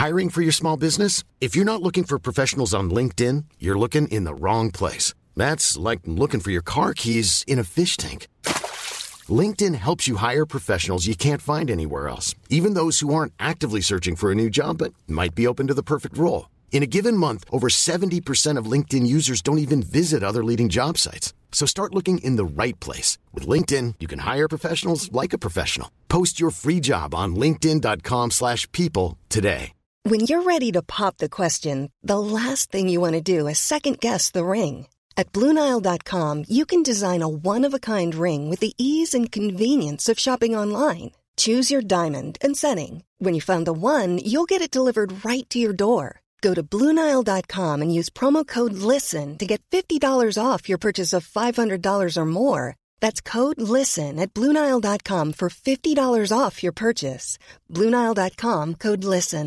Hiring for your small business not looking for پرنگ then you looking in wrong place like looking for your cork has in fish thing LinkedIn helps you can't actually searching new job be open given month over seventy percent users don't other leading job like your free job dot slash people today guess the ring at Blue Nile dot ring and convenience choose your diamond right Blue Nile dot use more. That's code off at five hundred off your purchase Blue Nile dot listen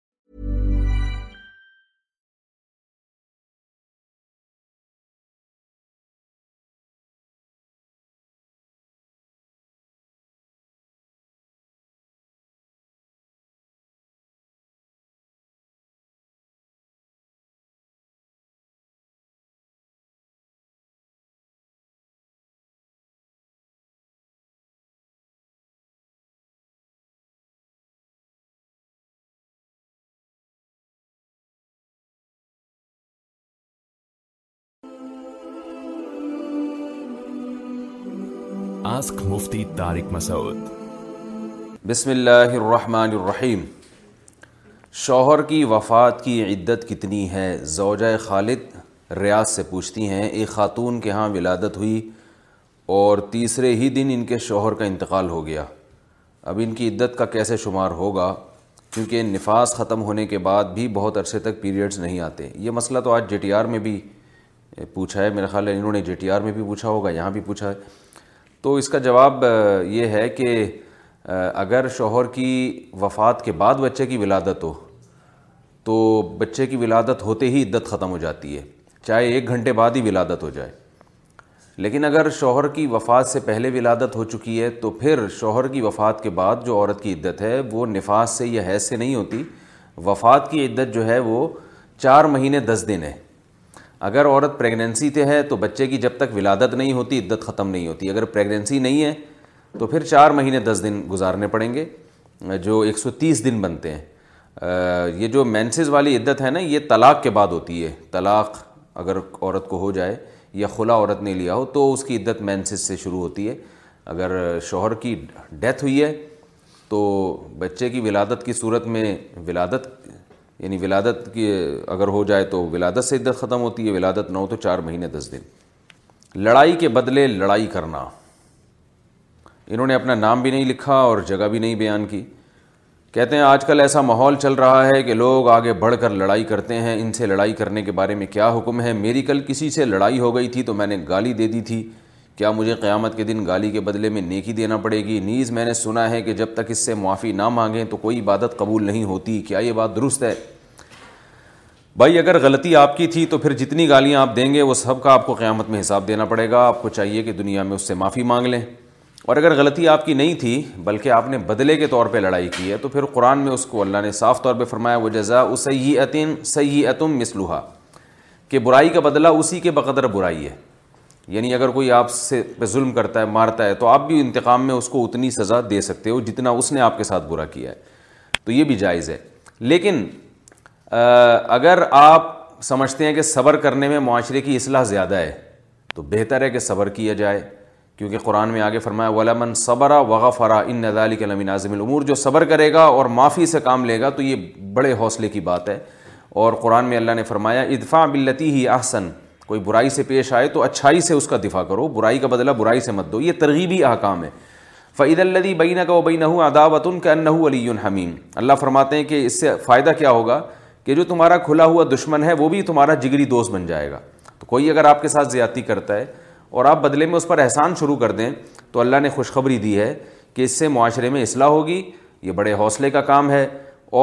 Mufti Tariq Masood بسم اللہ الرحمن الرحیم شوہر کی وفات کی عدت کتنی ہے زوجہ خالد ریاض سے پوچھتی ہیں ایک خاتون کے ہاں ولادت ہوئی اور تیسرے ہی دن ان کے شوہر کا انتقال ہو گیا اب ان کی عدت کا کیسے شمار ہوگا کیونکہ نفاس ختم ہونے کے بعد بھی بہت عرصے تک پیریڈز نہیں آتے یہ مسئلہ تو آج جے ٹی آر میں بھی پوچھا ہے میرا خیال ہے انہوں نے جے ٹی آر میں بھی پوچھا ہوگا یہاں بھی پوچھا ہے تو اس کا جواب یہ ہے کہ اگر شوہر کی وفات کے بعد بچے کی ولادت ہو تو بچے کی ولادت ہوتے ہی عدت ختم ہو جاتی ہے چاہے ایک گھنٹے بعد ہی ولادت ہو جائے لیکن اگر شوہر کی وفات سے پہلے ولادت ہو چکی ہے تو پھر شوہر کی وفات کے بعد جو عورت کی عدت ہے وہ نفاس سے یا حیض سے نہیں ہوتی وفات کی عدت جو ہے وہ چار مہینے دس دن ہے اگر عورت پریگنینسی تے ہے تو بچے کی جب تک ولادت نہیں ہوتی عدت ختم نہیں ہوتی اگر پریگنینسی نہیں ہے تو پھر چار مہینے دس دن گزارنے پڑیں گے جو ایک سو تیس دن بنتے ہیں یہ جو مینسز والی عدت ہے نا یہ طلاق کے بعد ہوتی ہے طلاق اگر عورت کو ہو جائے یا خلا عورت نے لیا ہو تو اس کی عدت مینسز سے شروع ہوتی ہے اگر شوہر کی ڈیتھ ہوئی ہے تو بچے کی ولادت کی صورت میں ولادت یعنی ولادت کی اگر ہو جائے تو ولادت سے عدت ختم ہوتی ہے ولادت نہ ہو تو چار مہینے دس دن لڑائی کے بدلے لڑائی کرنا انہوں نے اپنا نام بھی نہیں لکھا اور جگہ بھی نہیں بیان کی کہتے ہیں آج کل ایسا ماحول چل رہا ہے کہ لوگ آگے بڑھ کر لڑائی کرتے ہیں ان سے لڑائی کرنے کے بارے میں کیا حکم ہے میری کل کسی سے لڑائی ہو گئی تھی تو میں نے گالی دے دی تھی کیا مجھے قیامت کے دن گالی کے بدلے میں نیکی دینا پڑے گی نیز میں نے سنا ہے کہ جب تک اس سے معافی نہ مانگیں تو کوئی عبادت قبول نہیں ہوتی کیا یہ بات درست ہے بھائی اگر غلطی آپ کی تھی تو پھر جتنی گالیاں آپ دیں گے وہ سب کا آپ کو قیامت میں حساب دینا پڑے گا آپ کو چاہیے کہ دنیا میں اس سے معافی مانگ لیں اور اگر غلطی آپ کی نہیں تھی بلکہ آپ نے بدلے کے طور پہ لڑائی کی ہے تو پھر قرآن میں اس کو اللہ نے صاف طور پہ فرمایا وہ جزا وہ صحیح عطین عتم کہ برائی کا بدلہ اسی کے بقدر برائی ہے یعنی اگر کوئی آپ سے پہ ظلم کرتا ہے مارتا ہے تو آپ بھی انتقام میں اس کو اتنی سزا دے سکتے ہو جتنا اس نے آپ کے ساتھ برا کیا ہے تو یہ بھی جائز ہے لیکن اگر آپ سمجھتے ہیں کہ صبر کرنے میں معاشرے کی اصلاح زیادہ ہے تو بہتر ہے کہ صبر کیا جائے کیونکہ قرآن میں آگے فرمایا ولامن صبر وغ فرا ان ندا علی قلم ناظم العمور جو صبر کرے گا اور معافی سے کام لے گا تو یہ بڑے حوصلے کی بات ہے اور قرآن میں اللہ نے فرمایا اطفا بلتی ہی احسن کوئی برائی سے پیش آئے تو اچھائی سے اس کا دفاع کرو برائی کا بدلہ برائی سے مت دو یہ ترغیبی احکام ہے فعید الدی العلی بین اداوت ان کا انہ علی حمیم اللہ فرماتے ہیں کہ اس سے فائدہ کیا ہوگا کہ جو تمہارا کھلا ہوا دشمن ہے وہ بھی تمہارا جگری دوست بن جائے گا تو کوئی اگر آپ کے ساتھ زیادتی کرتا ہے اور آپ بدلے میں اس پر احسان شروع کر دیں تو اللہ نے خوشخبری دی ہے کہ اس سے معاشرے میں اصلاح ہوگی یہ بڑے حوصلے کا کام ہے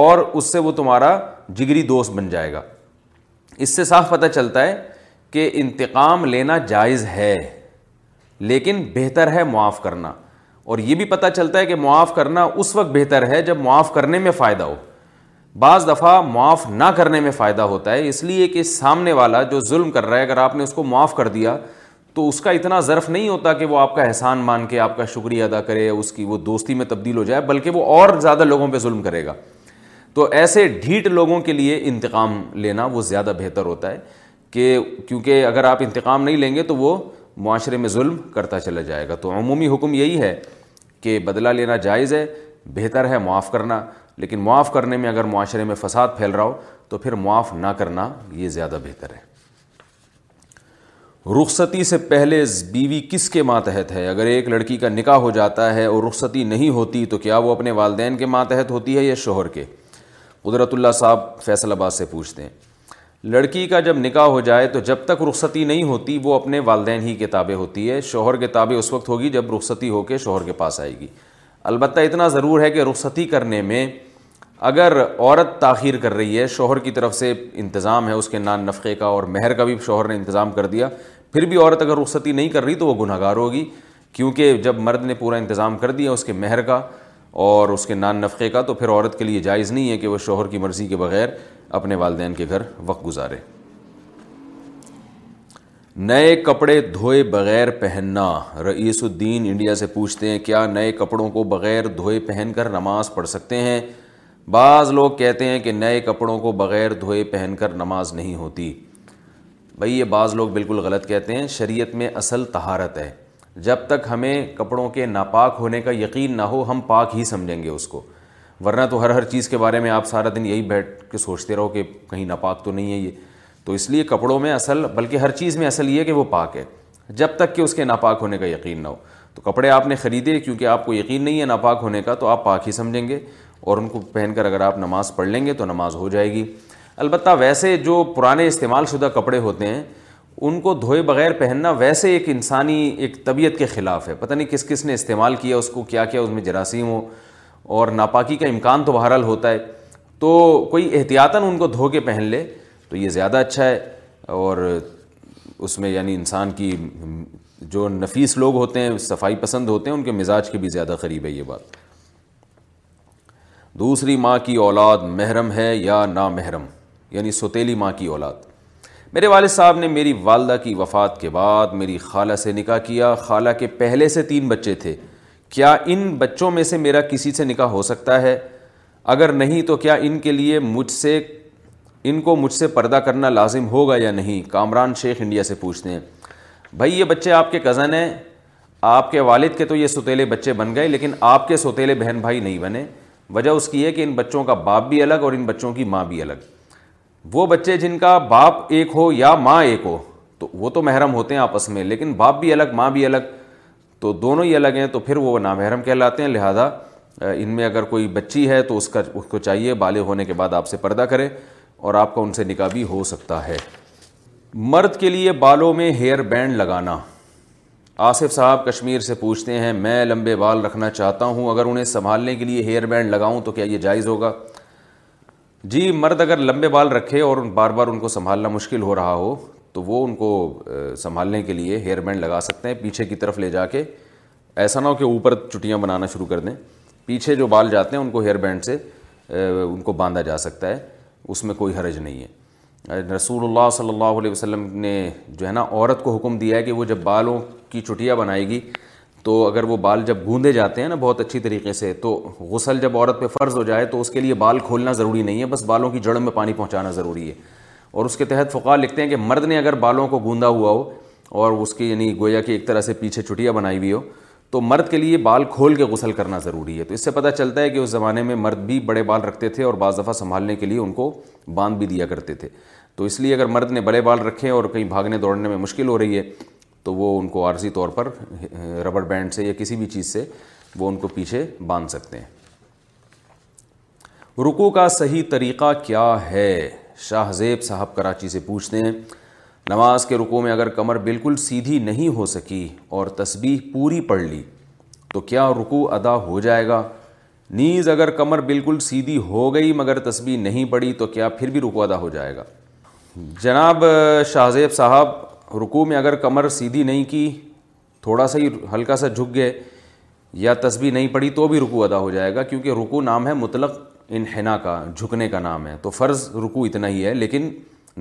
اور اس سے وہ تمہارا جگری دوست بن جائے گا اس سے صاف پتہ چلتا ہے کہ انتقام لینا جائز ہے لیکن بہتر ہے معاف کرنا اور یہ بھی پتہ چلتا ہے کہ معاف کرنا اس وقت بہتر ہے جب معاف کرنے میں فائدہ ہو بعض دفعہ معاف نہ کرنے میں فائدہ ہوتا ہے اس لیے کہ سامنے والا جو ظلم کر رہا ہے اگر آپ نے اس کو معاف کر دیا تو اس کا اتنا ظرف نہیں ہوتا کہ وہ آپ کا احسان مان کے آپ کا شکریہ ادا کرے اس کی وہ دوستی میں تبدیل ہو جائے بلکہ وہ اور زیادہ لوگوں پہ ظلم کرے گا تو ایسے ڈھیٹ لوگوں کے لیے انتقام لینا وہ زیادہ بہتر ہوتا ہے کہ کیونکہ اگر آپ انتقام نہیں لیں گے تو وہ معاشرے میں ظلم کرتا چلا جائے گا تو عمومی حکم یہی ہے کہ بدلہ لینا جائز ہے بہتر ہے معاف کرنا لیکن معاف کرنے میں اگر معاشرے میں فساد پھیل رہا ہو تو پھر معاف نہ کرنا یہ زیادہ بہتر ہے رخصتی سے پہلے بیوی کس کے ماتحت ہے اگر ایک لڑکی کا نکاح ہو جاتا ہے اور رخصتی نہیں ہوتی تو کیا وہ اپنے والدین کے ماتحت ہوتی ہے یا شوہر کے قدرت اللہ صاحب فیصل آباد سے پوچھتے ہیں لڑکی کا جب نکاح ہو جائے تو جب تک رخصتی نہیں ہوتی وہ اپنے والدین ہی کتابیں ہوتی ہے شوہر کتابیں اس وقت ہوگی جب رخصتی ہو کے شوہر کے پاس آئے گی البتہ اتنا ضرور ہے کہ رخصتی کرنے میں اگر عورت تاخیر کر رہی ہے شوہر کی طرف سے انتظام ہے اس کے نان نفقے کا اور مہر کا بھی شوہر نے انتظام کر دیا پھر بھی عورت اگر رخصتی نہیں کر رہی تو وہ گناہ گار ہوگی کیونکہ جب مرد نے پورا انتظام کر دیا اس کے مہر کا اور اس کے نان نفقے کا تو پھر عورت کے لیے جائز نہیں ہے کہ وہ شوہر کی مرضی کے بغیر اپنے والدین کے گھر وقت گزارے نئے کپڑے دھوئے بغیر پہننا رئیس الدین انڈیا سے پوچھتے ہیں کیا نئے کپڑوں کو بغیر دھوئے پہن کر نماز پڑھ سکتے ہیں بعض لوگ کہتے ہیں کہ نئے کپڑوں کو بغیر دھوئے پہن کر نماز نہیں ہوتی بھائی یہ بعض لوگ بالکل غلط کہتے ہیں شریعت میں اصل طہارت ہے جب تک ہمیں کپڑوں کے ناپاک ہونے کا یقین نہ ہو ہم پاک ہی سمجھیں گے اس کو ورنہ تو ہر ہر چیز کے بارے میں آپ سارا دن یہی بیٹھ کے سوچتے رہو کہ کہیں ناپاک تو نہیں ہے یہ تو اس لیے کپڑوں میں اصل بلکہ ہر چیز میں اصل یہ ہے کہ وہ پاک ہے جب تک کہ اس کے ناپاک ہونے کا یقین نہ ہو تو کپڑے آپ نے خریدے کیونکہ آپ کو یقین نہیں ہے ناپاک ہونے کا تو آپ پاک ہی سمجھیں گے اور ان کو پہن کر اگر آپ نماز پڑھ لیں گے تو نماز ہو جائے گی البتہ ویسے جو پرانے استعمال شدہ کپڑے ہوتے ہیں ان کو دھوئے بغیر پہننا ویسے ایک انسانی ایک طبیعت کے خلاف ہے پتہ نہیں کس کس نے استعمال کیا اس کو کیا کیا اس میں جراثیم ہو اور ناپاکی کا امکان تو بہرحال ہوتا ہے تو کوئی احتیاطاً ان کو دھو کے پہن لے تو یہ زیادہ اچھا ہے اور اس میں یعنی انسان کی جو نفیس لوگ ہوتے ہیں صفائی پسند ہوتے ہیں ان کے مزاج کے بھی زیادہ قریب ہے یہ بات دوسری ماں کی اولاد محرم ہے یا نا محرم یعنی سوتیلی ماں کی اولاد میرے والد صاحب نے میری والدہ کی وفات کے بعد میری خالہ سے نکاح کیا خالہ کے پہلے سے تین بچے تھے کیا ان بچوں میں سے میرا کسی سے نکاح ہو سکتا ہے اگر نہیں تو کیا ان کے لیے مجھ سے ان کو مجھ سے پردہ کرنا لازم ہوگا یا نہیں کامران شیخ انڈیا سے پوچھتے ہیں بھائی یہ بچے آپ کے کزن ہیں آپ کے والد کے تو یہ ستیلے بچے بن گئے لیکن آپ کے ستیلے بہن بھائی نہیں بنے وجہ اس کی ہے کہ ان بچوں کا باپ بھی الگ اور ان بچوں کی ماں بھی الگ وہ بچے جن کا باپ ایک ہو یا ماں ایک ہو تو وہ تو محرم ہوتے ہیں آپس میں لیکن باپ بھی الگ ماں بھی الگ تو دونوں ہی الگ ہیں تو پھر وہ نامحرم کہلاتے ہیں لہٰذا ان میں اگر کوئی بچی ہے تو اس کا اس کو چاہیے بالے ہونے کے بعد آپ سے پردہ کرے اور آپ کا ان سے نکاح بھی ہو سکتا ہے مرد کے لیے بالوں میں ہیئر بینڈ لگانا آصف صاحب کشمیر سے پوچھتے ہیں میں لمبے بال رکھنا چاہتا ہوں اگر انہیں سنبھالنے کے لیے ہیئر بینڈ لگاؤں تو کیا یہ جائز ہوگا جی مرد اگر لمبے بال رکھے اور بار بار ان کو سنبھالنا مشکل ہو رہا ہو تو وہ ان کو سنبھالنے کے لیے ہیئر بینڈ لگا سکتے ہیں پیچھے کی طرف لے جا کے ایسا نہ ہو کہ اوپر چٹیاں بنانا شروع کر دیں پیچھے جو بال جاتے ہیں ان کو ہیئر بینڈ سے ان کو باندھا جا سکتا ہے اس میں کوئی حرج نہیں ہے رسول اللہ صلی اللہ علیہ وسلم نے جو ہے نا عورت کو حکم دیا ہے کہ وہ جب بالوں کی چٹیاں بنائے گی تو اگر وہ بال جب گوندے جاتے ہیں نا بہت اچھی طریقے سے تو غسل جب عورت پہ فرض ہو جائے تو اس کے لیے بال کھولنا ضروری نہیں ہے بس بالوں کی جڑوں میں پانی پہنچانا ضروری ہے اور اس کے تحت فقا لکھتے ہیں کہ مرد نے اگر بالوں کو گوندا ہوا ہو اور اس کی یعنی گویا کی ایک طرح سے پیچھے چھٹیاں بنائی ہوئی ہو تو مرد کے لیے بال کھول کے غسل کرنا ضروری ہے تو اس سے پتہ چلتا ہے کہ اس زمانے میں مرد بھی بڑے بال رکھتے تھے اور بعض دفعہ سنبھالنے کے لیے ان کو باندھ بھی دیا کرتے تھے تو اس لیے اگر مرد نے بڑے بال رکھے اور کہیں بھاگنے دوڑنے میں مشکل ہو رہی ہے تو وہ ان کو عارضی طور پر ربڑ بینڈ سے یا کسی بھی چیز سے وہ ان کو پیچھے باندھ سکتے ہیں رکو کا صحیح طریقہ کیا ہے شاہ زیب صاحب کراچی سے پوچھتے ہیں نماز کے رکو میں اگر کمر بالکل سیدھی نہیں ہو سکی اور تسبیح پوری پڑھ لی تو کیا رکو ادا ہو جائے گا نیز اگر کمر بالکل سیدھی ہو گئی مگر تسبیح نہیں پڑی تو کیا پھر بھی رکو ادا ہو جائے گا جناب شاہ زیب صاحب رکو میں اگر کمر سیدھی نہیں کی تھوڑا سا ہی ہلکا سا جھک گئے یا تسبیح نہیں پڑی تو بھی رکو ادا ہو جائے گا کیونکہ رکوع نام ہے مطلق انحنا کا جھکنے کا نام ہے تو فرض رکو اتنا ہی ہے لیکن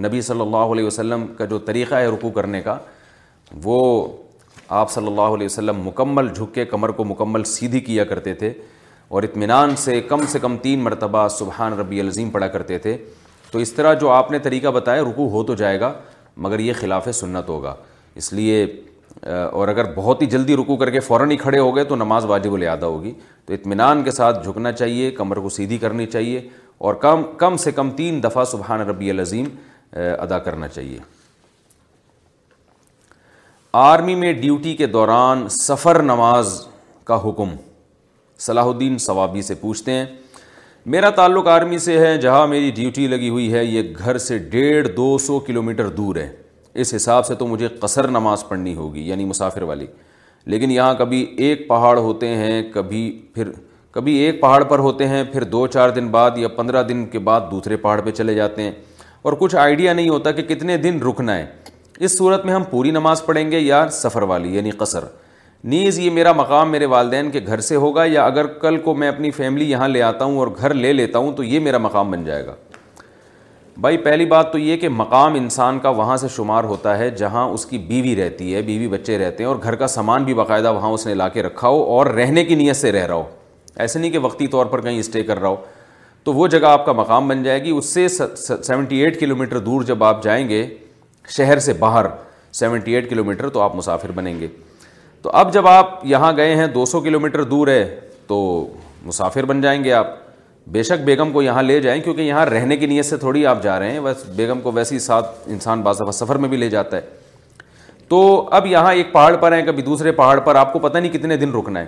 نبی صلی اللہ علیہ وسلم کا جو طریقہ ہے رکوع کرنے کا وہ آپ صلی اللہ علیہ وسلم مکمل جھک کے کمر کو مکمل سیدھی کیا کرتے تھے اور اطمینان سے کم سے کم تین مرتبہ سبحان ربی العظیم پڑھا کرتے تھے تو اس طرح جو آپ نے طریقہ بتایا رکو ہو تو جائے گا مگر یہ خلاف سنت ہوگا اس لیے اور اگر بہت ہی جلدی رکو کر کے فوراً ہی کھڑے ہو گئے تو نماز واجب الادا ہوگی تو اطمینان کے ساتھ جھکنا چاہیے کمر کو سیدھی کرنی چاہیے اور کم کم سے کم تین دفعہ سبحان ربی العظیم ادا کرنا چاہیے آرمی میں ڈیوٹی کے دوران سفر نماز کا حکم صلاح الدین ثوابی سے پوچھتے ہیں میرا تعلق آرمی سے ہے جہاں میری ڈیوٹی لگی ہوئی ہے یہ گھر سے ڈیڑھ دو سو کلو میٹر دور ہے اس حساب سے تو مجھے قصر نماز پڑھنی ہوگی یعنی مسافر والی لیکن یہاں کبھی ایک پہاڑ ہوتے ہیں کبھی پھر کبھی ایک پہاڑ پر ہوتے ہیں پھر دو چار دن بعد یا پندرہ دن کے بعد دوسرے پہاڑ پہ چلے جاتے ہیں اور کچھ آئیڈیا نہیں ہوتا کہ کتنے دن رکنا ہے اس صورت میں ہم پوری نماز پڑھیں گے یا سفر والی یعنی قصر نیز یہ میرا مقام میرے والدین کے گھر سے ہوگا یا اگر کل کو میں اپنی فیملی یہاں لے آتا ہوں اور گھر لے لیتا ہوں تو یہ میرا مقام بن جائے گا بھائی پہلی بات تو یہ کہ مقام انسان کا وہاں سے شمار ہوتا ہے جہاں اس کی بیوی رہتی ہے بیوی بچے رہتے ہیں اور گھر کا سامان بھی باقاعدہ وہاں اس نے لا کے رکھا ہو اور رہنے کی نیت سے رہ رہا ہو ایسے نہیں کہ وقتی طور پر کہیں اسٹے کر رہا ہو تو وہ جگہ آپ کا مقام بن جائے گی اس سے سیونٹی ایٹ کلو میٹر دور جب آپ جائیں گے شہر سے باہر سیونٹی ایٹ کلو میٹر تو آپ مسافر بنیں گے تو اب جب آپ یہاں گئے ہیں دو سو کلو میٹر دور ہے تو مسافر بن جائیں گے آپ بے شک بیگم کو یہاں لے جائیں کیونکہ یہاں رہنے کی نیت سے تھوڑی آپ جا رہے ہیں بس بیگم کو ویسے ہی ساتھ انسان بعض دفعہ سفر میں بھی لے جاتا ہے تو اب یہاں ایک پہاڑ پر ہیں کبھی دوسرے پہاڑ پر آپ کو پتہ نہیں کتنے دن رکنا ہے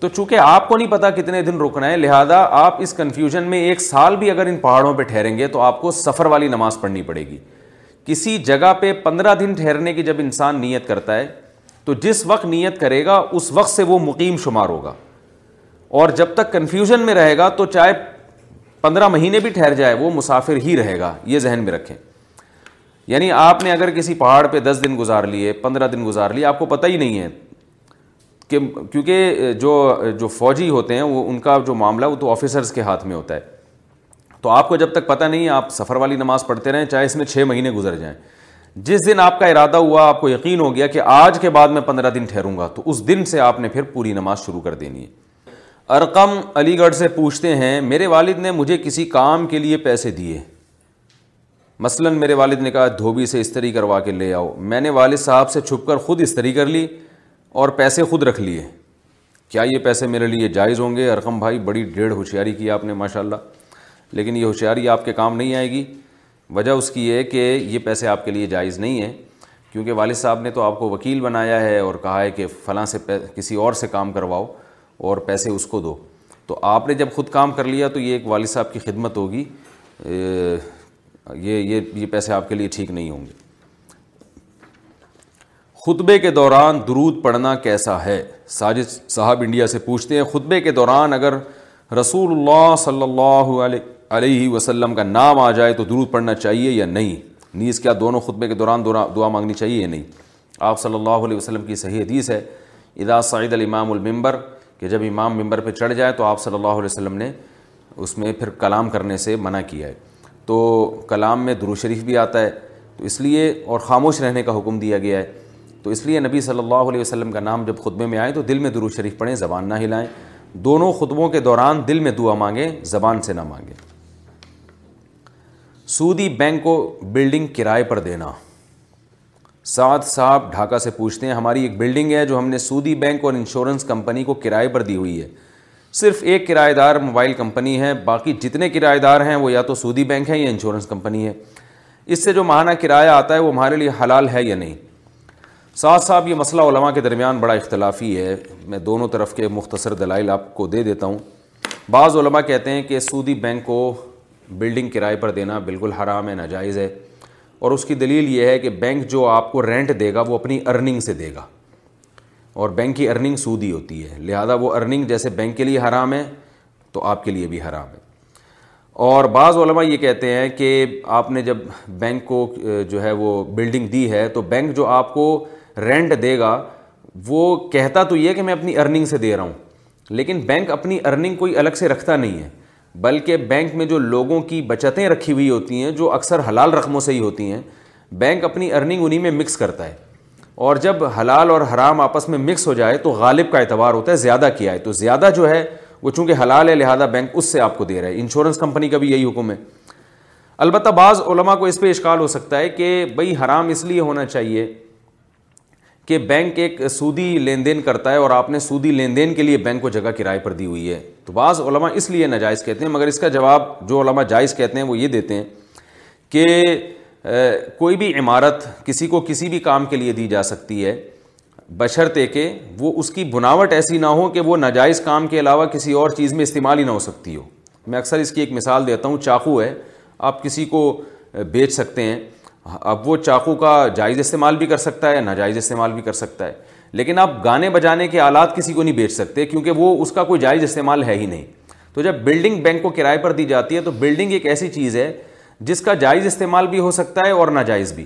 تو چونکہ آپ کو نہیں پتا کتنے دن رکنا ہے لہذا آپ اس کنفیوژن میں ایک سال بھی اگر ان پہاڑوں پہ ٹھہریں گے تو آپ کو سفر والی نماز پڑھنی پڑے گی کسی جگہ پہ پندرہ دن ٹھہرنے کی جب انسان نیت کرتا ہے تو جس وقت نیت کرے گا اس وقت سے وہ مقیم شمار ہوگا اور جب تک کنفیوژن میں رہے گا تو چاہے پندرہ مہینے بھی ٹھہر جائے وہ مسافر ہی رہے گا یہ ذہن میں رکھیں یعنی آپ نے اگر کسی پہاڑ پہ دس دن گزار لیے پندرہ دن گزار لیے آپ کو پتہ ہی نہیں ہے کہ کیونکہ جو جو فوجی ہوتے ہیں وہ ان کا جو معاملہ وہ تو آفیسرز کے ہاتھ میں ہوتا ہے تو آپ کو جب تک پتہ نہیں آپ سفر والی نماز پڑھتے رہیں چاہے اس میں چھ مہینے گزر جائیں جس دن آپ کا ارادہ ہوا آپ کو یقین ہو گیا کہ آج کے بعد میں پندرہ دن ٹھہروں گا تو اس دن سے آپ نے پھر پوری نماز شروع کر دینی ہے ارقم علی گڑھ سے پوچھتے ہیں میرے والد نے مجھے کسی کام کے لیے پیسے دیے مثلا میرے والد نے کہا دھوبی سے استری کروا کے لے آؤ میں نے والد صاحب سے چھپ کر خود استری کر لی اور پیسے خود رکھ لیے کیا یہ پیسے میرے لیے جائز ہوں گے ارقم بھائی بڑی ڈیڑھ ہوشیاری کی آپ نے ماشاء اللہ لیکن یہ ہوشیاری آپ کے کام نہیں آئے گی وجہ اس کی یہ کہ یہ پیسے آپ کے لیے جائز نہیں ہیں کیونکہ والد صاحب نے تو آپ کو وکیل بنایا ہے اور کہا ہے کہ فلاں سے کسی اور سے کام کرواؤ اور پیسے اس کو دو تو آپ نے جب خود کام کر لیا تو یہ ایک والد صاحب کی خدمت ہوگی یہ یہ یہ پیسے آپ کے لیے ٹھیک نہیں ہوں گے خطبے کے دوران درود پڑھنا کیسا ہے ساجد صاحب انڈیا سے پوچھتے ہیں خطبے کے دوران اگر رسول اللہ صلی اللہ علیہ علیہ وسلم کا نام آ جائے تو درود پڑھنا چاہیے یا نہیں نیز کیا دونوں خطبے کے دوران دعا مانگنی چاہیے یا نہیں آپ صلی اللہ علیہ وسلم کی صحیح حدیث ہے ادا سعید الامام المبر کہ جب امام ممبر پہ چڑھ جائے تو آپ صلی اللہ علیہ وسلم نے اس میں پھر کلام کرنے سے منع کیا ہے تو کلام میں درو شریف بھی آتا ہے تو اس لیے اور خاموش رہنے کا حکم دیا گیا ہے تو اس لیے نبی صلی اللہ علیہ وسلم کا نام جب خطبے میں آئیں تو دل میں درو شریف پڑھیں زبان نہ ہلائیں دونوں خطبوں کے دوران دل میں دعا مانگیں زبان سے نہ مانگیں سودی بینک کو بلڈنگ کرائے پر دینا سعد صاحب ڈھاکہ سے پوچھتے ہیں ہماری ایک بلڈنگ ہے جو ہم نے سودی بینک اور انشورنس کمپنی کو کرائے پر دی ہوئی ہے صرف ایک کرائے دار موبائل کمپنی ہے باقی جتنے کرائے دار ہیں وہ یا تو سودی بینک ہیں یا انشورنس کمپنی ہے اس سے جو ماہانہ کرایہ آتا ہے وہ ہمارے لیے حلال ہے یا نہیں سعد صاحب یہ مسئلہ علماء کے درمیان بڑا اختلافی ہے میں دونوں طرف کے مختصر دلائل آپ کو دے دیتا ہوں بعض علماء کہتے ہیں کہ سودی بینک کو بلڈنگ کرائے پر دینا بالکل حرام ہے ناجائز ہے اور اس کی دلیل یہ ہے کہ بینک جو آپ کو رینٹ دے گا وہ اپنی ارننگ سے دے گا اور بینک کی ارننگ سودی ہوتی ہے لہذا وہ ارننگ جیسے بینک کے لیے حرام ہے تو آپ کے لیے بھی حرام ہے اور بعض علماء یہ کہتے ہیں کہ آپ نے جب بینک کو جو ہے وہ بلڈنگ دی ہے تو بینک جو آپ کو رینٹ دے گا وہ کہتا تو یہ کہ میں اپنی ارننگ سے دے رہا ہوں لیکن بینک اپنی ارننگ کوئی الگ سے رکھتا نہیں ہے بلکہ بینک میں جو لوگوں کی بچتیں رکھی ہوئی ہوتی ہیں جو اکثر حلال رقموں سے ہی ہوتی ہیں بینک اپنی ارننگ انہیں میں مکس کرتا ہے اور جب حلال اور حرام آپس میں مکس ہو جائے تو غالب کا اعتبار ہوتا ہے زیادہ کیا ہے تو زیادہ جو ہے وہ چونکہ حلال ہے لہٰذا بینک اس سے آپ کو دے رہا ہے انشورنس کمپنی کا بھی یہی حکم ہے البتہ بعض علماء کو اس پہ اشکال ہو سکتا ہے کہ بھائی حرام اس لیے ہونا چاہیے کہ بینک ایک سودی لین دین کرتا ہے اور آپ نے سودی لین دین کے لیے بینک کو جگہ کرائے پر دی ہوئی ہے تو بعض علماء اس لیے ناجائز کہتے ہیں مگر اس کا جواب جو علماء جائز کہتے ہیں وہ یہ دیتے ہیں کہ کوئی بھی عمارت کسی کو کسی بھی کام کے لیے دی جا سکتی ہے بشرتے کہ وہ اس کی بناوٹ ایسی نہ ہو کہ وہ ناجائز کام کے علاوہ کسی اور چیز میں استعمال ہی نہ ہو سکتی ہو میں اکثر اس کی ایک مثال دیتا ہوں چاقو ہے آپ کسی کو بیچ سکتے ہیں اب وہ چاقو کا جائز استعمال بھی کر سکتا ہے ناجائز استعمال بھی کر سکتا ہے لیکن آپ گانے بجانے کے آلات کسی کو نہیں بیچ سکتے کیونکہ وہ اس کا کوئی جائز استعمال ہے ہی نہیں تو جب بلڈنگ بینک کو کرائے پر دی جاتی ہے تو بلڈنگ ایک ایسی چیز ہے جس کا جائز استعمال بھی ہو سکتا ہے اور ناجائز بھی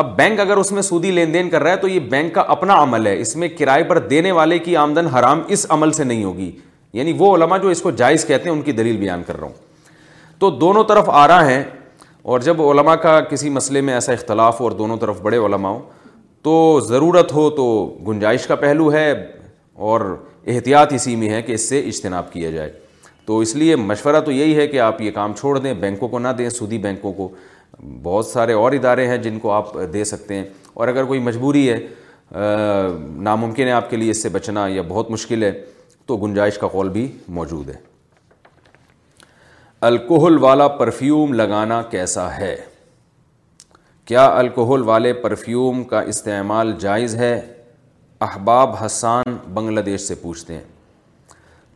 اب بینک اگر اس میں سودی لین دین کر رہا ہے تو یہ بینک کا اپنا عمل ہے اس میں کرائے پر دینے والے کی آمدن حرام اس عمل سے نہیں ہوگی یعنی وہ علماء جو اس کو جائز کہتے ہیں ان کی دلیل بیان کر رہا ہوں تو دونوں طرف آ رہا ہیں اور جب علماء کا کسی مسئلے میں ایسا اختلاف ہو اور دونوں طرف بڑے علماء ہوں تو ضرورت ہو تو گنجائش کا پہلو ہے اور احتیاط اسی میں ہے کہ اس سے اجتناب کیا جائے تو اس لیے مشورہ تو یہی ہے کہ آپ یہ کام چھوڑ دیں بینکوں کو نہ دیں سودی بینکوں کو بہت سارے اور ادارے ہیں جن کو آپ دے سکتے ہیں اور اگر کوئی مجبوری ہے ناممکن ہے آپ کے لیے اس سے بچنا یا بہت مشکل ہے تو گنجائش کا قول بھی موجود ہے الکحل والا پرفیوم لگانا کیسا ہے کیا الکحل والے پرفیوم کا استعمال جائز ہے احباب حسان بنگلہ دیش سے پوچھتے ہیں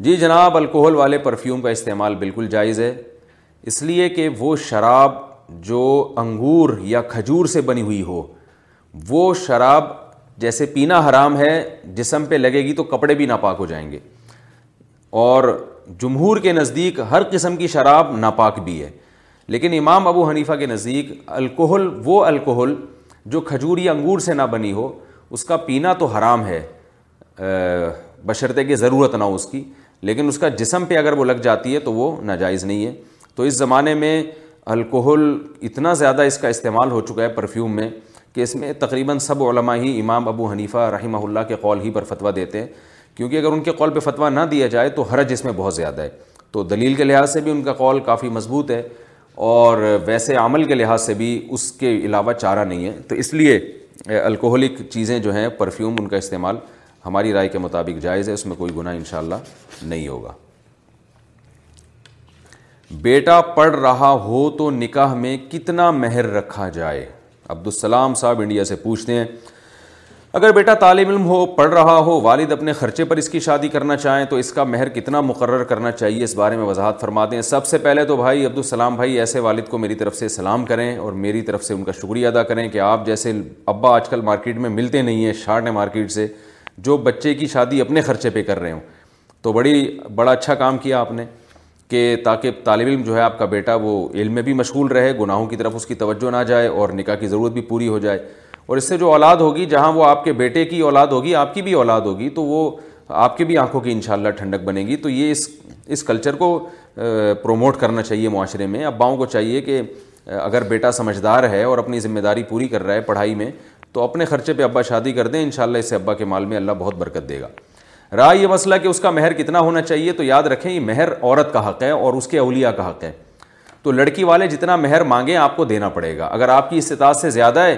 جی جناب الکحل والے پرفیوم کا استعمال بالکل جائز ہے اس لیے کہ وہ شراب جو انگور یا کھجور سے بنی ہوئی ہو وہ شراب جیسے پینا حرام ہے جسم پہ لگے گی تو کپڑے بھی ناپاک ہو جائیں گے اور جمہور کے نزدیک ہر قسم کی شراب ناپاک بھی ہے لیکن امام ابو حنیفہ کے نزدیک الکحل وہ الکحل جو کھجور یا انگور سے نہ بنی ہو اس کا پینا تو حرام ہے بشرطے کی ضرورت نہ ہو اس کی لیکن اس کا جسم پہ اگر وہ لگ جاتی ہے تو وہ ناجائز نہیں ہے تو اس زمانے میں الکحل اتنا زیادہ اس کا استعمال ہو چکا ہے پرفیوم میں کہ اس میں تقریباً سب علماء ہی امام ابو حنیفہ رحمہ اللہ کے قول ہی پر فتویٰ دیتے ہیں کیونکہ اگر ان کے قول پہ فتویٰ نہ دیا جائے تو حرج اس میں بہت زیادہ ہے تو دلیل کے لحاظ سے بھی ان کا قول کافی مضبوط ہے اور ویسے عمل کے لحاظ سے بھی اس کے علاوہ چارہ نہیں ہے تو اس لیے الکوہلک چیزیں جو ہیں پرفیوم ان کا استعمال ہماری رائے کے مطابق جائز ہے اس میں کوئی گناہ ان شاء اللہ نہیں ہوگا بیٹا پڑھ رہا ہو تو نکاح میں کتنا مہر رکھا جائے عبدالسلام صاحب انڈیا سے پوچھتے ہیں اگر بیٹا طالب علم ہو پڑھ رہا ہو والد اپنے خرچے پر اس کی شادی کرنا چاہیں تو اس کا مہر کتنا مقرر کرنا چاہیے اس بارے میں وضاحت فرما دیں سب سے پہلے تو بھائی عبدالسلام بھائی ایسے والد کو میری طرف سے سلام کریں اور میری طرف سے ان کا شکریہ ادا کریں کہ آپ جیسے ابا آج کل مارکیٹ میں ملتے نہیں ہیں شارٹ مارکیٹ سے جو بچے کی شادی اپنے خرچے پہ کر رہے ہوں تو بڑی بڑا اچھا کام کیا آپ نے کہ تاکہ طالب علم جو ہے آپ کا بیٹا وہ علم میں بھی مشغول رہے گناہوں کی طرف اس کی توجہ نہ جائے اور نکاح کی ضرورت بھی پوری ہو جائے اور اس سے جو اولاد ہوگی جہاں وہ آپ کے بیٹے کی اولاد ہوگی آپ کی بھی اولاد ہوگی تو وہ آپ کی بھی آنکھوں کی انشاءاللہ ٹھنڈک بنے گی تو یہ اس اس کلچر کو پروموٹ کرنا چاہیے معاشرے میں اباؤں کو چاہیے کہ اگر بیٹا سمجھدار ہے اور اپنی ذمہ داری پوری کر رہا ہے پڑھائی میں تو اپنے خرچے پہ ابا شادی کر دیں انشاءاللہ اس سے ابا کے مال میں اللہ بہت برکت دے گا رہا یہ مسئلہ کہ اس کا مہر کتنا ہونا چاہیے تو یاد رکھیں یہ مہر عورت کا حق ہے اور اس کے اولیاء کا حق ہے تو لڑکی والے جتنا مہر مانگیں آپ کو دینا پڑے گا اگر آپ کی استطاعت سے زیادہ ہے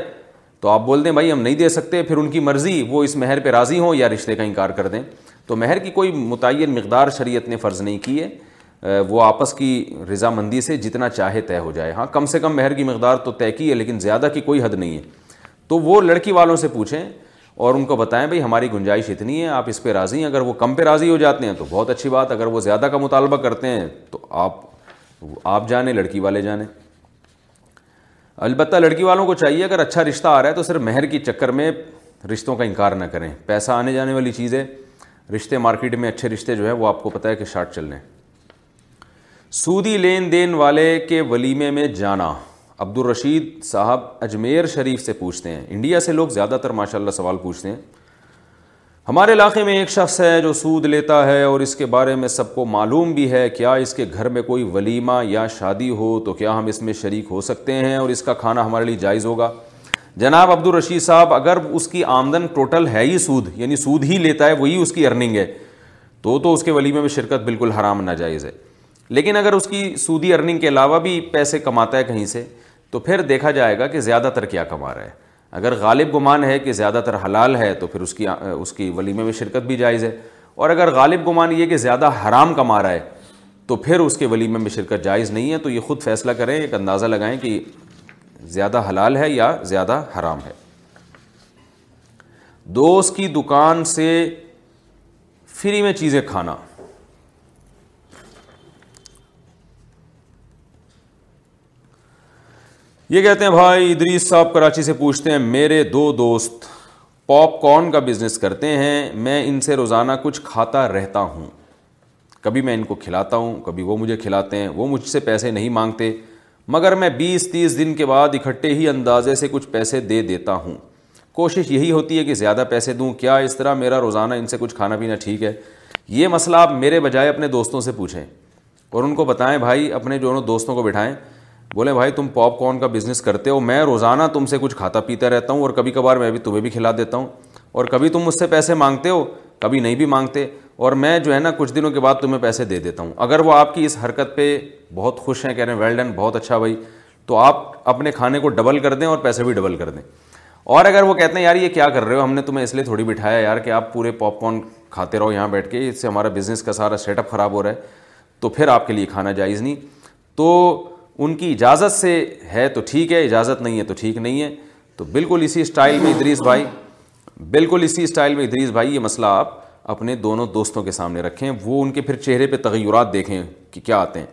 تو آپ بول دیں بھائی ہم نہیں دے سکتے پھر ان کی مرضی وہ اس مہر پہ راضی ہوں یا رشتے کا انکار کر دیں تو مہر کی کوئی متعین مقدار شریعت نے فرض نہیں کی ہے وہ آپس کی رضامندی سے جتنا چاہے طے ہو جائے ہاں کم سے کم مہر کی مقدار تو طے کی ہے لیکن زیادہ کی کوئی حد نہیں ہے تو وہ لڑکی والوں سے پوچھیں اور ان کو بتائیں بھائی ہماری گنجائش اتنی ہے آپ اس پہ راضی ہیں اگر وہ کم پہ راضی ہو جاتے ہیں تو بہت اچھی بات اگر وہ زیادہ کا مطالبہ کرتے ہیں تو آپ آپ جانیں لڑکی والے جانیں البتہ لڑکی والوں کو چاہیے اگر اچھا رشتہ آ رہا ہے تو صرف مہر کی چکر میں رشتوں کا انکار نہ کریں پیسہ آنے جانے والی چیز ہے رشتے مارکیٹ میں اچھے رشتے جو ہے وہ آپ کو پتہ ہے کہ شارٹ چل رہے ہیں سودی لین دین والے کے ولیمے میں جانا عبدالرشید صاحب اجمیر شریف سے پوچھتے ہیں انڈیا سے لوگ زیادہ تر ماشاء اللہ سوال پوچھتے ہیں ہمارے علاقے میں ایک شخص ہے جو سود لیتا ہے اور اس کے بارے میں سب کو معلوم بھی ہے کیا اس کے گھر میں کوئی ولیمہ یا شادی ہو تو کیا ہم اس میں شریک ہو سکتے ہیں اور اس کا کھانا ہمارے لیے جائز ہوگا جناب عبدالرشید صاحب اگر اس کی آمدن ٹوٹل ہے ہی سود یعنی سود ہی لیتا ہے وہی اس کی ارننگ ہے تو تو اس کے ولیمے میں شرکت بالکل حرام ناجائز ہے لیکن اگر اس کی سودی ارننگ کے علاوہ بھی پیسے کماتا ہے کہیں سے تو پھر دیکھا جائے گا کہ زیادہ تر کیا کما رہا ہے اگر غالب گمان ہے کہ زیادہ تر حلال ہے تو پھر اس کی اس کی ولیمے میں شرکت بھی جائز ہے اور اگر غالب گمان یہ کہ زیادہ حرام کما رہا ہے تو پھر اس کے ولیمے میں شرکت جائز نہیں ہے تو یہ خود فیصلہ کریں ایک اندازہ لگائیں کہ زیادہ حلال ہے یا زیادہ حرام ہے دوست کی دکان سے فری میں چیزیں کھانا یہ کہتے ہیں بھائی ادریس صاحب کراچی سے پوچھتے ہیں میرے دو دوست پاپ کارن کا بزنس کرتے ہیں میں ان سے روزانہ کچھ کھاتا رہتا ہوں کبھی میں ان کو کھلاتا ہوں کبھی وہ مجھے کھلاتے ہیں وہ مجھ سے پیسے نہیں مانگتے مگر میں بیس تیس دن کے بعد اکٹھے ہی اندازے سے کچھ پیسے دے دیتا ہوں کوشش یہی ہوتی ہے کہ زیادہ پیسے دوں کیا اس طرح میرا روزانہ ان سے کچھ کھانا پینا ٹھیک ہے یہ مسئلہ آپ میرے بجائے اپنے دوستوں سے پوچھیں اور ان کو بتائیں بھائی اپنے جو دوستوں کو بٹھائیں بولے بھائی تم پاپ کارن کا بزنس کرتے ہو میں روزانہ تم سے کچھ کھاتا پیتا رہتا ہوں اور کبھی کبھار میں بھی تمہیں بھی کھلا دیتا ہوں اور کبھی تم مجھ سے پیسے مانگتے ہو کبھی نہیں بھی مانگتے اور میں جو ہے نا کچھ دنوں کے بعد تمہیں پیسے دے دیتا ہوں اگر وہ آپ کی اس حرکت پہ بہت خوش ہیں کہہ رہے ہیں ویل ڈن بہت اچھا بھائی تو آپ اپنے کھانے کو ڈبل کر دیں اور پیسے بھی ڈبل کر دیں اور اگر وہ کہتے ہیں یار یہ کیا کر رہے ہو ہم نے تمہیں اس لیے تھوڑی بٹھایا یار کہ آپ پورے پاپ کارن کھاتے رہو یہاں بیٹھ کے اس سے ہمارا بزنس کا سارا سیٹ اپ خراب ہو رہا ہے تو پھر آپ کے لیے کھانا جائز نہیں تو ان کی اجازت سے ہے تو ٹھیک ہے اجازت نہیں ہے تو ٹھیک نہیں ہے تو بالکل اسی اسٹائل میں ادریس بھائی بالکل اسی اسٹائل میں ادریس بھائی یہ مسئلہ آپ اپنے دونوں دوستوں کے سامنے رکھیں وہ ان کے پھر چہرے پہ تغیرات دیکھیں کہ کیا آتے ہیں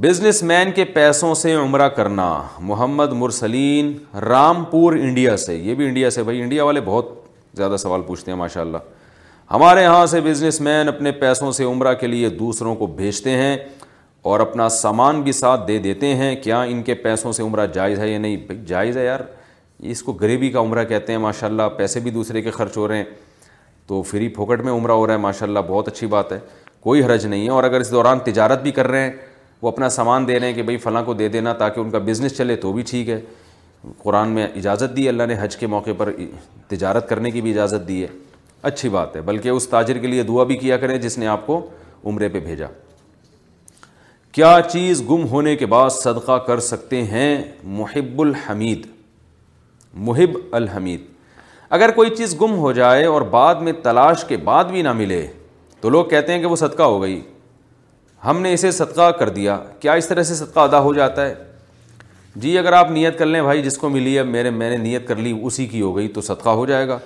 بزنس مین کے پیسوں سے عمرہ کرنا محمد مرسلین رام پور انڈیا سے یہ بھی انڈیا سے بھائی انڈیا والے بہت زیادہ سوال پوچھتے ہیں ماشاء اللہ ہمارے یہاں سے بزنس مین اپنے پیسوں سے عمرہ کے لیے دوسروں کو بھیجتے ہیں اور اپنا سامان بھی ساتھ دے دیتے ہیں کیا ان کے پیسوں سے عمرہ جائز ہے یا نہیں جائز ہے یار اس کو غریبی کا عمرہ کہتے ہیں ماشاء اللہ پیسے بھی دوسرے کے خرچ ہو رہے ہیں تو فری پھوکٹ میں عمرہ ہو رہا ہے ماشاء اللہ بہت اچھی بات ہے کوئی حرج نہیں ہے اور اگر اس دوران تجارت بھی کر رہے ہیں وہ اپنا سامان دے رہے ہیں کہ بھائی فلاں کو دے دینا تاکہ ان کا بزنس چلے تو بھی ٹھیک ہے قرآن میں اجازت دی اللہ نے حج کے موقع پر تجارت کرنے کی بھی اجازت دی ہے اچھی بات ہے بلکہ اس تاجر کے لیے دعا بھی کیا کریں جس نے آپ کو عمرے پہ بھیجا کیا چیز گم ہونے کے بعد صدقہ کر سکتے ہیں محب الحمید محب الحمید اگر کوئی چیز گم ہو جائے اور بعد میں تلاش کے بعد بھی نہ ملے تو لوگ کہتے ہیں کہ وہ صدقہ ہو گئی ہم نے اسے صدقہ کر دیا کیا اس طرح سے صدقہ ادا ہو جاتا ہے جی اگر آپ نیت کر لیں بھائی جس کو ملی اب میرے میں نے نیت کر لی اسی کی ہو گئی تو صدقہ ہو جائے گا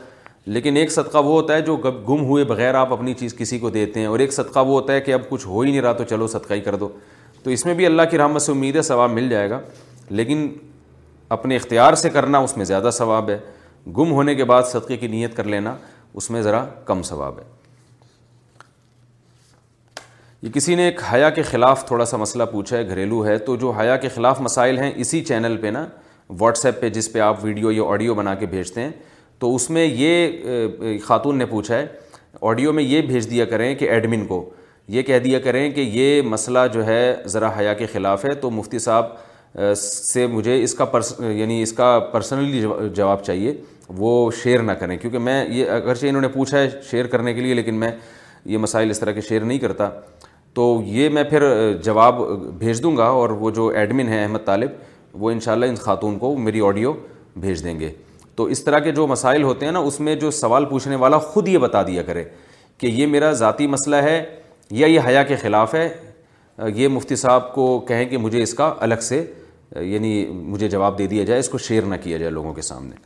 لیکن ایک صدقہ وہ ہوتا ہے جو گم ہوئے بغیر آپ اپنی چیز کسی کو دیتے ہیں اور ایک صدقہ وہ ہوتا ہے کہ اب کچھ ہو ہی نہیں رہا تو چلو صدقہ ہی کر دو تو اس میں بھی اللہ کی رحمت سے امید ہے ثواب مل جائے گا لیکن اپنے اختیار سے کرنا اس میں زیادہ ثواب ہے گم ہونے کے بعد صدقے کی نیت کر لینا اس میں ذرا کم ثواب ہے یہ کسی نے ایک حیا کے خلاف تھوڑا سا مسئلہ پوچھا ہے گھریلو ہے تو جو حیا کے خلاف مسائل ہیں اسی چینل پہ نا واٹس ایپ پہ جس پہ آپ ویڈیو یا آڈیو بنا کے بھیجتے ہیں تو اس میں یہ خاتون نے پوچھا ہے آڈیو میں یہ بھیج دیا کریں کہ ایڈمن کو یہ کہہ دیا کریں کہ یہ مسئلہ جو ہے ذرا حیا کے خلاف ہے تو مفتی صاحب سے مجھے اس کا پرس یعنی اس کا پرسنلی جواب چاہیے وہ شیئر نہ کریں کیونکہ میں یہ اگرچہ انہوں نے پوچھا ہے شیئر کرنے کے لیے لیکن میں یہ مسائل اس طرح کے شیئر نہیں کرتا تو یہ میں پھر جواب بھیج دوں گا اور وہ جو ایڈمن ہے احمد طالب وہ انشاءاللہ ان خاتون کو میری آڈیو بھیج دیں گے تو اس طرح کے جو مسائل ہوتے ہیں نا اس میں جو سوال پوچھنے والا خود یہ بتا دیا کرے کہ یہ میرا ذاتی مسئلہ ہے یا یہ حیا کے خلاف ہے یہ مفتی صاحب کو کہیں کہ مجھے اس کا الگ سے یعنی مجھے جواب دے دیا جائے اس کو شیئر نہ کیا جائے لوگوں کے سامنے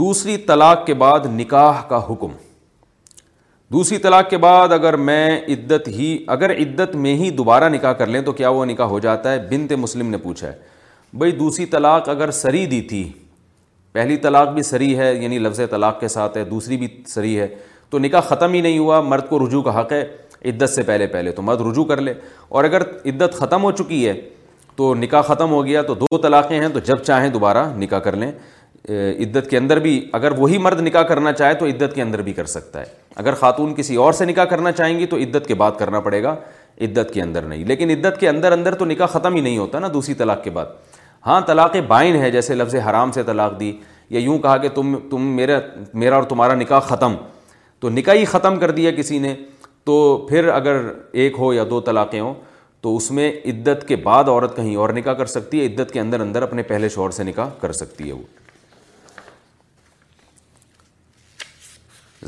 دوسری طلاق کے بعد نکاح کا حکم دوسری طلاق کے بعد اگر میں عدت ہی اگر عدت میں ہی دوبارہ نکاح کر لیں تو کیا وہ نکاح ہو جاتا ہے بنت مسلم نے پوچھا ہے بھائی دوسری طلاق اگر سری دی تھی پہلی طلاق بھی سری ہے یعنی لفظ طلاق کے ساتھ ہے دوسری بھی سری ہے تو نکاح ختم ہی نہیں ہوا مرد کو رجوع کا حق ہے عدت سے پہلے پہلے تو مرد رجوع کر لے اور اگر عدت ختم ہو چکی ہے تو نکاح ختم ہو گیا تو دو طلاقیں ہیں تو جب چاہیں دوبارہ نکاح کر لیں عدت کے اندر بھی اگر وہی مرد نکاح کرنا چاہے تو عدت کے اندر بھی کر سکتا ہے اگر خاتون کسی اور سے نکاح کرنا چاہیں گی تو عدت کے بعد کرنا پڑے گا عدت کے اندر نہیں لیکن عدت کے اندر اندر تو نکاح ختم ہی نہیں ہوتا نا دوسری طلاق کے بعد ہاں طلاق بائن ہے جیسے لفظ حرام سے طلاق دی یا یوں کہا کہ تم تم میرا میرا اور تمہارا نکاح ختم تو نکاح ہی ختم کر دیا کسی نے تو پھر اگر ایک ہو یا دو طلاقیں ہوں تو اس میں عدت کے بعد عورت کہیں اور نکاح کر سکتی ہے عدت کے اندر اندر اپنے پہلے شوہر سے نکاح کر سکتی ہے وہ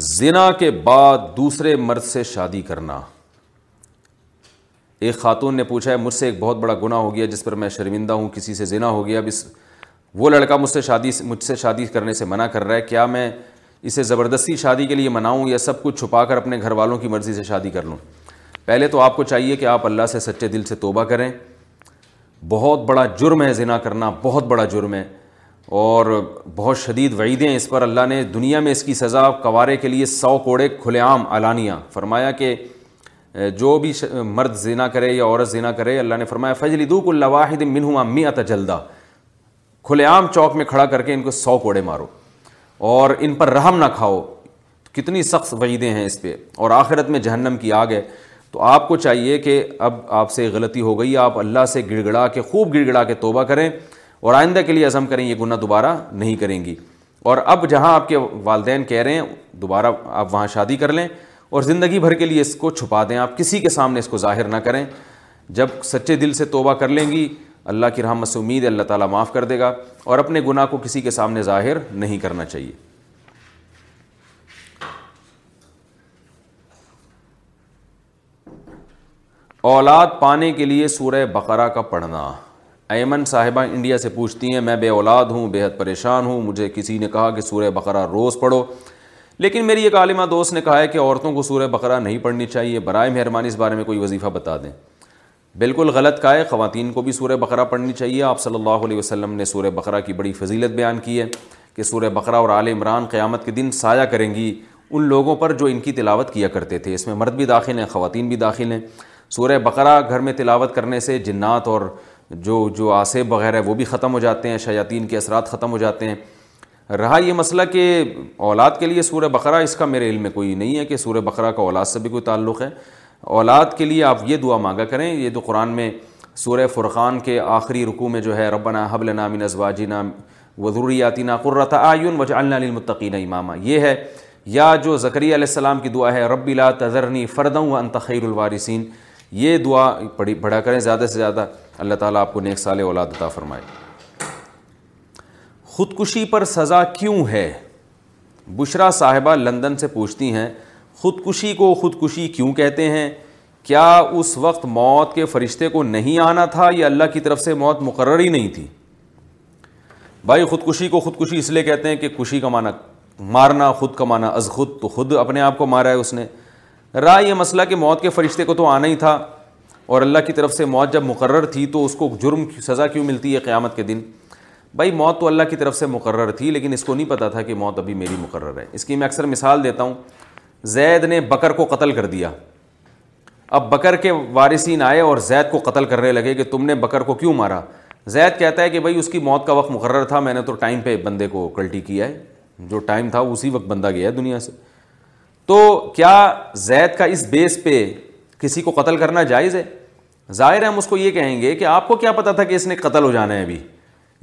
زنا کے بعد دوسرے مرد سے شادی کرنا ایک خاتون نے پوچھا ہے مجھ سے ایک بہت بڑا گناہ ہو گیا جس پر میں شرمندہ ہوں کسی سے زنا ہو گیا اب اس وہ لڑکا مجھ سے شادی مجھ سے شادی کرنے سے منع کر رہا ہے کیا میں اسے زبردستی شادی کے لیے مناؤں یا سب کچھ چھپا کر اپنے گھر والوں کی مرضی سے شادی کر لوں پہلے تو آپ کو چاہیے کہ آپ اللہ سے سچے دل سے توبہ کریں بہت بڑا جرم ہے زنا کرنا بہت بڑا جرم ہے اور بہت شدید وعیدیں اس پر اللہ نے دنیا میں اس کی سزا کوارے کے لیے سو کوڑے کھلے عام اعلانیہ فرمایا کہ جو بھی مرد زنا کرے یا عورت زنا کرے اللہ نے فرمایا فجل دوک اللہ واحد منہ امی ات جلدا کھلے عام چوک میں کھڑا کر کے ان کو سو کوڑے مارو اور ان پر رحم نہ کھاؤ کتنی سخت وعیدیں ہیں اس پہ اور آخرت میں جہنم کی آگ ہے تو آپ کو چاہیے کہ اب آپ سے غلطی ہو گئی آپ اللہ سے گڑ گڑا کے خوب گڑ گڑا کے توبہ کریں اور آئندہ کے لیے عزم کریں یہ گناہ دوبارہ نہیں کریں گی اور اب جہاں آپ کے والدین کہہ رہے ہیں دوبارہ آپ وہاں شادی کر لیں اور زندگی بھر کے لیے اس کو چھپا دیں آپ کسی کے سامنے اس کو ظاہر نہ کریں جب سچے دل سے توبہ کر لیں گی اللہ کی رحمت سے امید اللہ تعالیٰ معاف کر دے گا اور اپنے گناہ کو کسی کے سامنے ظاہر نہیں کرنا چاہیے اولاد پانے کے لیے سورہ بقرہ کا پڑھنا ایمن صاحبہ انڈیا سے پوچھتی ہیں میں بے اولاد ہوں بےحد پریشان ہوں مجھے کسی نے کہا کہ سورہ بقرہ روز پڑھو لیکن میری ایک عالمہ دوست نے کہا ہے کہ عورتوں کو سورہ بقرہ نہیں پڑھنی چاہیے برائے مہربانی اس بارے میں کوئی وظیفہ بتا دیں بالکل غلط کہا ہے خواتین کو بھی سورہ بقرہ پڑھنی چاہیے آپ صلی اللہ علیہ وسلم نے سورہ بقرہ کی بڑی فضیلت بیان کی ہے کہ سورہ بقرہ اور آل عمران قیامت کے دن سایہ کریں گی ان لوگوں پر جو ان کی تلاوت کیا کرتے تھے اس میں مرد بھی داخل ہیں خواتین بھی داخل ہیں سورہ بقرہ گھر میں تلاوت کرنے سے جنات اور جو جو آصف وغیرہ وہ بھی ختم ہو جاتے ہیں شیاطین کے اثرات ختم ہو جاتے ہیں رہا یہ مسئلہ کہ اولاد کے لیے سورہ بقرہ اس کا میرے علم میں کوئی نہیں ہے کہ سورہ بقرہ کا اولاد سے بھی کوئی تعلق ہے اولاد کے لیے آپ یہ دعا مانگا کریں یہ تو قرآن میں سورہ فرقان کے آخری رکوع میں جو ہے ربنا حبل نامن ازواجنا جی نام قرۃ آیون وج للمتقین علمتقی یہ ہے یا جو زکری علیہ السلام کی دعا ہے رب لا تذرنی فردوں و انتخیر الوارثین یہ دعا پڑھا کریں زیادہ سے زیادہ اللہ تعالیٰ آپ کو نیک سال اولاد عطا فرمائے خودکشی پر سزا کیوں ہے بشرا صاحبہ لندن سے پوچھتی ہیں خودکشی کو خودکشی کیوں کہتے ہیں کیا اس وقت موت کے فرشتے کو نہیں آنا تھا یا اللہ کی طرف سے موت مقرر ہی نہیں تھی بھائی خودکشی کو خودکشی اس لیے کہتے ہیں کہ کشی کا معنی مارنا خود کا معنی از خود تو خود اپنے آپ کو مارا ہے اس نے رائے یہ مسئلہ کہ موت کے فرشتے کو تو آنا ہی تھا اور اللہ کی طرف سے موت جب مقرر تھی تو اس کو جرم سزا کیوں ملتی ہے قیامت کے دن بھائی موت تو اللہ کی طرف سے مقرر تھی لیکن اس کو نہیں پتا تھا کہ موت ابھی میری مقرر ہے اس کی میں اکثر مثال دیتا ہوں زید نے بکر کو قتل کر دیا اب بکر کے وارثین آئے اور زید کو قتل کرنے لگے کہ تم نے بکر کو کیوں مارا زید کہتا ہے کہ بھائی اس کی موت کا وقت مقرر تھا میں نے تو ٹائم پہ بندے کو کلٹی کیا ہے جو ٹائم تھا اسی وقت بندہ گیا ہے دنیا سے تو کیا زید کا اس بیس پہ کسی کو قتل کرنا جائز ہے ظاہر ہے ہم اس کو یہ کہیں گے کہ آپ کو کیا پتا تھا کہ اس نے قتل ہو جانا ہے ابھی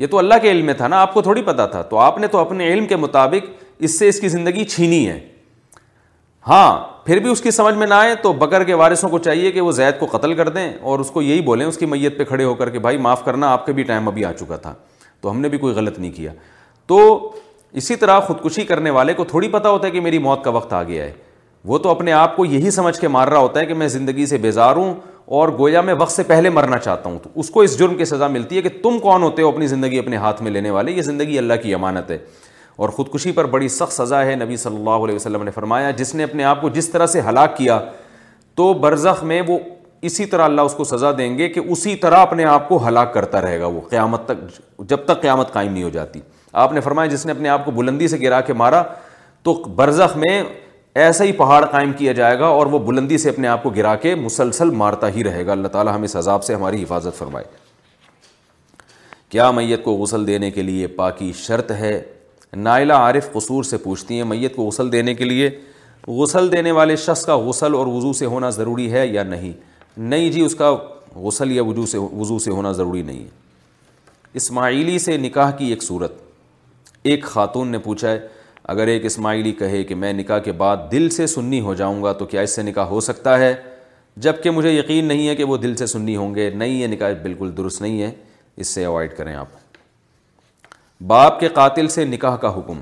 یہ تو اللہ کے علم میں تھا نا آپ کو تھوڑی پتہ تھا تو آپ نے تو اپنے علم کے مطابق اس سے اس کی زندگی چھینی ہے ہاں پھر بھی اس کی سمجھ میں نہ آئے تو بکر کے وارثوں کو چاہیے کہ وہ زید کو قتل کر دیں اور اس کو یہی بولیں اس کی میت پہ کھڑے ہو کر کہ بھائی معاف کرنا آپ کے بھی ٹائم ابھی آ چکا تھا تو ہم نے بھی کوئی غلط نہیں کیا تو اسی طرح خودکشی کرنے والے کو تھوڑی پتا ہوتا ہے کہ میری موت کا وقت آ گیا ہے وہ تو اپنے آپ کو یہی سمجھ کے مار رہا ہوتا ہے کہ میں زندگی سے بیزار ہوں اور گویا میں وقت سے پہلے مرنا چاہتا ہوں تو اس کو اس جرم کی سزا ملتی ہے کہ تم کون ہوتے ہو اپنی زندگی اپنے ہاتھ میں لینے والے یہ زندگی اللہ کی امانت ہے اور خودکشی پر بڑی سخت سزا ہے نبی صلی اللہ علیہ وسلم نے فرمایا جس نے اپنے آپ کو جس طرح سے ہلاک کیا تو برزخ میں وہ اسی طرح اللہ اس کو سزا دیں گے کہ اسی طرح اپنے آپ کو ہلاک کرتا رہے گا وہ قیامت تک جب تک قیامت قائم نہیں ہو جاتی آپ نے فرمایا جس نے اپنے آپ کو بلندی سے گرا کے مارا تو برزخ میں ایسا ہی پہاڑ قائم کیا جائے گا اور وہ بلندی سے اپنے آپ کو گرا کے مسلسل مارتا ہی رہے گا اللہ تعالیٰ ہم اس عذاب سے ہماری حفاظت فرمائے کیا میت کو غسل دینے کے لیے پاکی شرط ہے نائلہ عارف قصور سے پوچھتی ہیں میت کو غسل دینے کے لیے غسل دینے والے شخص کا غسل اور وضو سے ہونا ضروری ہے یا نہیں نہیں جی اس کا غسل یا وضو سے وضو سے ہونا ضروری نہیں ہے اسماعیلی سے نکاح کی ایک صورت ایک خاتون نے پوچھا ہے اگر ایک اسماعیلی کہے کہ میں نکاح کے بعد دل سے سنی ہو جاؤں گا تو کیا اس سے نکاح ہو سکتا ہے جب کہ مجھے یقین نہیں ہے کہ وہ دل سے سنی ہوں گے نہیں یہ نکاح بالکل درست نہیں ہے اس سے اوائڈ کریں آپ باپ کے قاتل سے نکاح کا حکم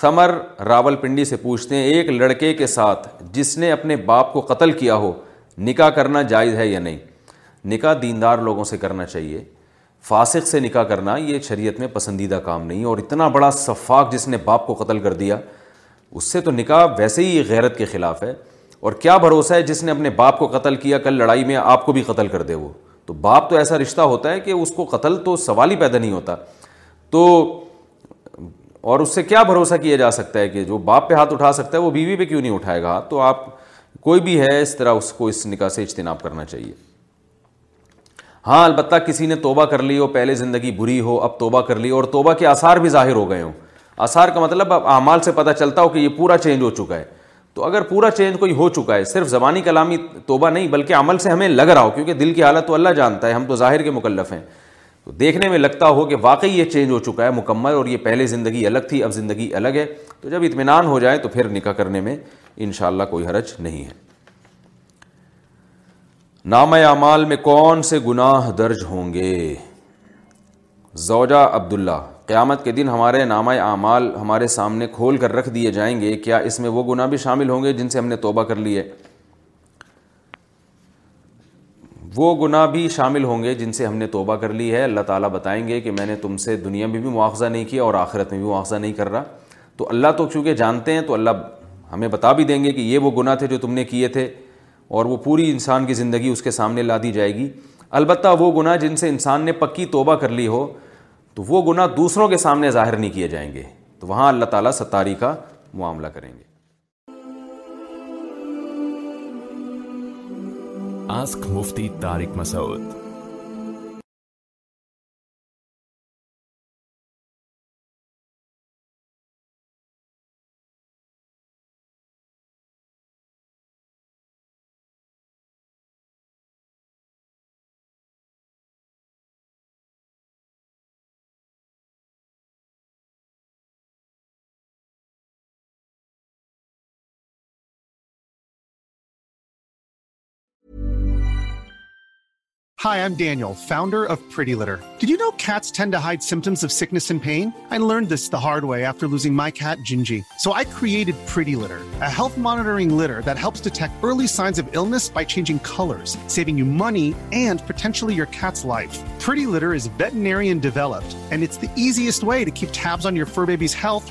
ثمر راول پنڈی سے پوچھتے ہیں ایک لڑکے کے ساتھ جس نے اپنے باپ کو قتل کیا ہو نکاح کرنا جائز ہے یا نہیں نکاح دیندار لوگوں سے کرنا چاہیے فاسق سے نکاح کرنا یہ شریعت میں پسندیدہ کام نہیں اور اتنا بڑا صفاق جس نے باپ کو قتل کر دیا اس سے تو نکاح ویسے ہی غیرت کے خلاف ہے اور کیا بھروسہ ہے جس نے اپنے باپ کو قتل کیا کل لڑائی میں آپ کو بھی قتل کر دے وہ تو باپ تو ایسا رشتہ ہوتا ہے کہ اس کو قتل تو سوال ہی پیدا نہیں ہوتا تو اور اس سے کیا بھروسہ کیا جا سکتا ہے کہ جو باپ پہ ہاتھ اٹھا سکتا ہے وہ بیوی پہ کیوں نہیں اٹھائے گا ہاتھ تو آپ کوئی بھی ہے اس طرح اس کو اس نکاح سے اجتناب کرنا چاہیے ہاں البتہ کسی نے توبہ کر لی ہو پہلے زندگی بری ہو اب توبہ کر لی اور توبہ کے آثار بھی ظاہر ہو گئے ہوں آثار کا مطلب اب اعمال سے پتہ چلتا ہو کہ یہ پورا چینج ہو چکا ہے تو اگر پورا چینج کوئی ہو چکا ہے صرف زبانی کلامی توبہ نہیں بلکہ عمل سے ہمیں لگ رہا ہو کیونکہ دل کی حالت تو اللہ جانتا ہے ہم تو ظاہر کے مکلف ہیں تو دیکھنے میں لگتا ہو کہ واقعی یہ چینج ہو چکا ہے مکمل اور یہ پہلے زندگی الگ تھی اب زندگی الگ ہے تو جب اطمینان ہو جائے تو پھر نکاح کرنے میں ان کوئی حرج نہیں ہے نام اعمال میں کون سے گناہ درج ہوں گے زوجہ عبداللہ قیامت کے دن ہمارے نامہ اعمال ہمارے سامنے کھول کر رکھ دیے جائیں گے کیا اس میں وہ گناہ بھی شامل ہوں گے جن سے ہم نے توبہ کر لی ہے وہ گناہ بھی شامل ہوں گے جن سے ہم نے توبہ کر لی ہے اللہ تعالیٰ بتائیں گے کہ میں نے تم سے دنیا میں بھی مواخذہ نہیں کیا اور آخرت میں بھی مواخذہ نہیں کر رہا تو اللہ تو چونکہ جانتے ہیں تو اللہ ہمیں بتا بھی دیں گے کہ یہ وہ گناہ تھے جو تم نے کیے تھے اور وہ پوری انسان کی زندگی اس کے سامنے لا دی جائے گی البتہ وہ گناہ جن سے انسان نے پکی توبہ کر لی ہو تو وہ گناہ دوسروں کے سامنے ظاہر نہیں کیے جائیں گے تو وہاں اللہ تعالیٰ ستاری کا معاملہ کریں گے مفتی مسعود Hi, I'm Daniel, founder of Pretty Litter. Did you know cats tend to hide symptoms of sickness and pain? I learned this the hard way after losing my cat, Gingy. So I created Pretty Litter, a health monitoring litter that helps detect early signs of illness by changing colors, saving you money and potentially your cat's life. Pretty Litter is veterinarian developed, and it's the easiest way to keep tabs on your fur baby's health